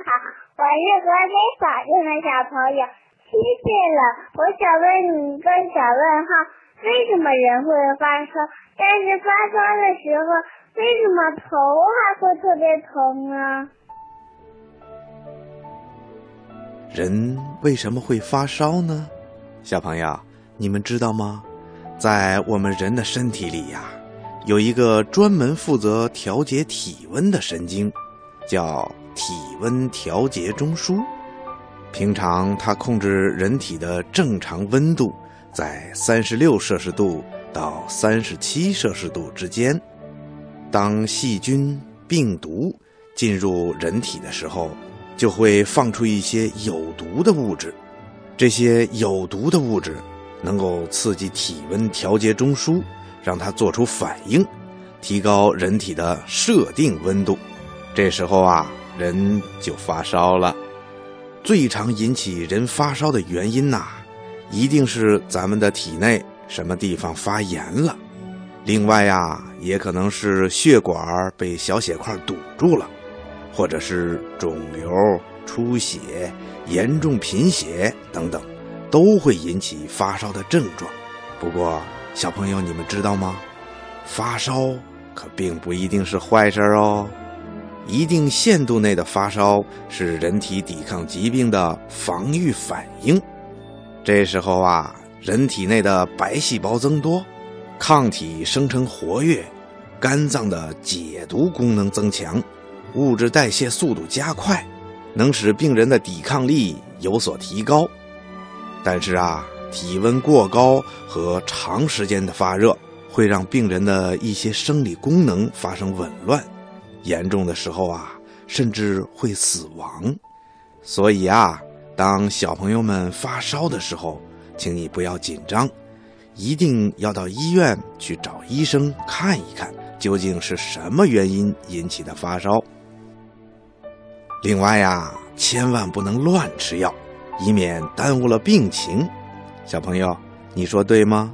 好，我是河北保定的小朋友，七岁了。我想问你一个小问号：为什么人会发烧？但是发烧的时候，为什么头还会特别疼呢？人为什么会发烧呢？小朋友，你们知道吗？在我们人的身体里呀，有一个专门负责调节体温的神经，叫体温调节中枢。平常它控制人体的正常温度在三十六摄氏度到三十七摄氏度之间。当细菌、病毒进入人体的时候，就会放出一些有毒的物质。这些有毒的物质能够刺激体温调节中枢，让它做出反应，提高人体的设定温度。这时候啊，人就发烧了。最常引起人发烧的原因呐，一定是咱们的体内什么地方发炎了。另外呀，也可能是血管被小血块堵住了，或者是肿瘤、出血、严重贫血等等，都会引起发烧的症状。不过，小朋友，你们知道吗？发烧可并不一定是坏事哦。一定限度内的发烧是人体抵抗疾病的防御反应。这时候啊，人体内的白细胞增多。抗体生成活跃，肝脏的解毒功能增强，物质代谢速度加快，能使病人的抵抗力有所提高。但是啊，体温过高和长时间的发热会让病人的一些生理功能发生紊乱，严重的时候啊，甚至会死亡。所以啊，当小朋友们发烧的时候，请你不要紧张。一定要到医院去找医生看一看，究竟是什么原因引起的发烧。另外呀，千万不能乱吃药，以免耽误了病情。小朋友，你说对吗？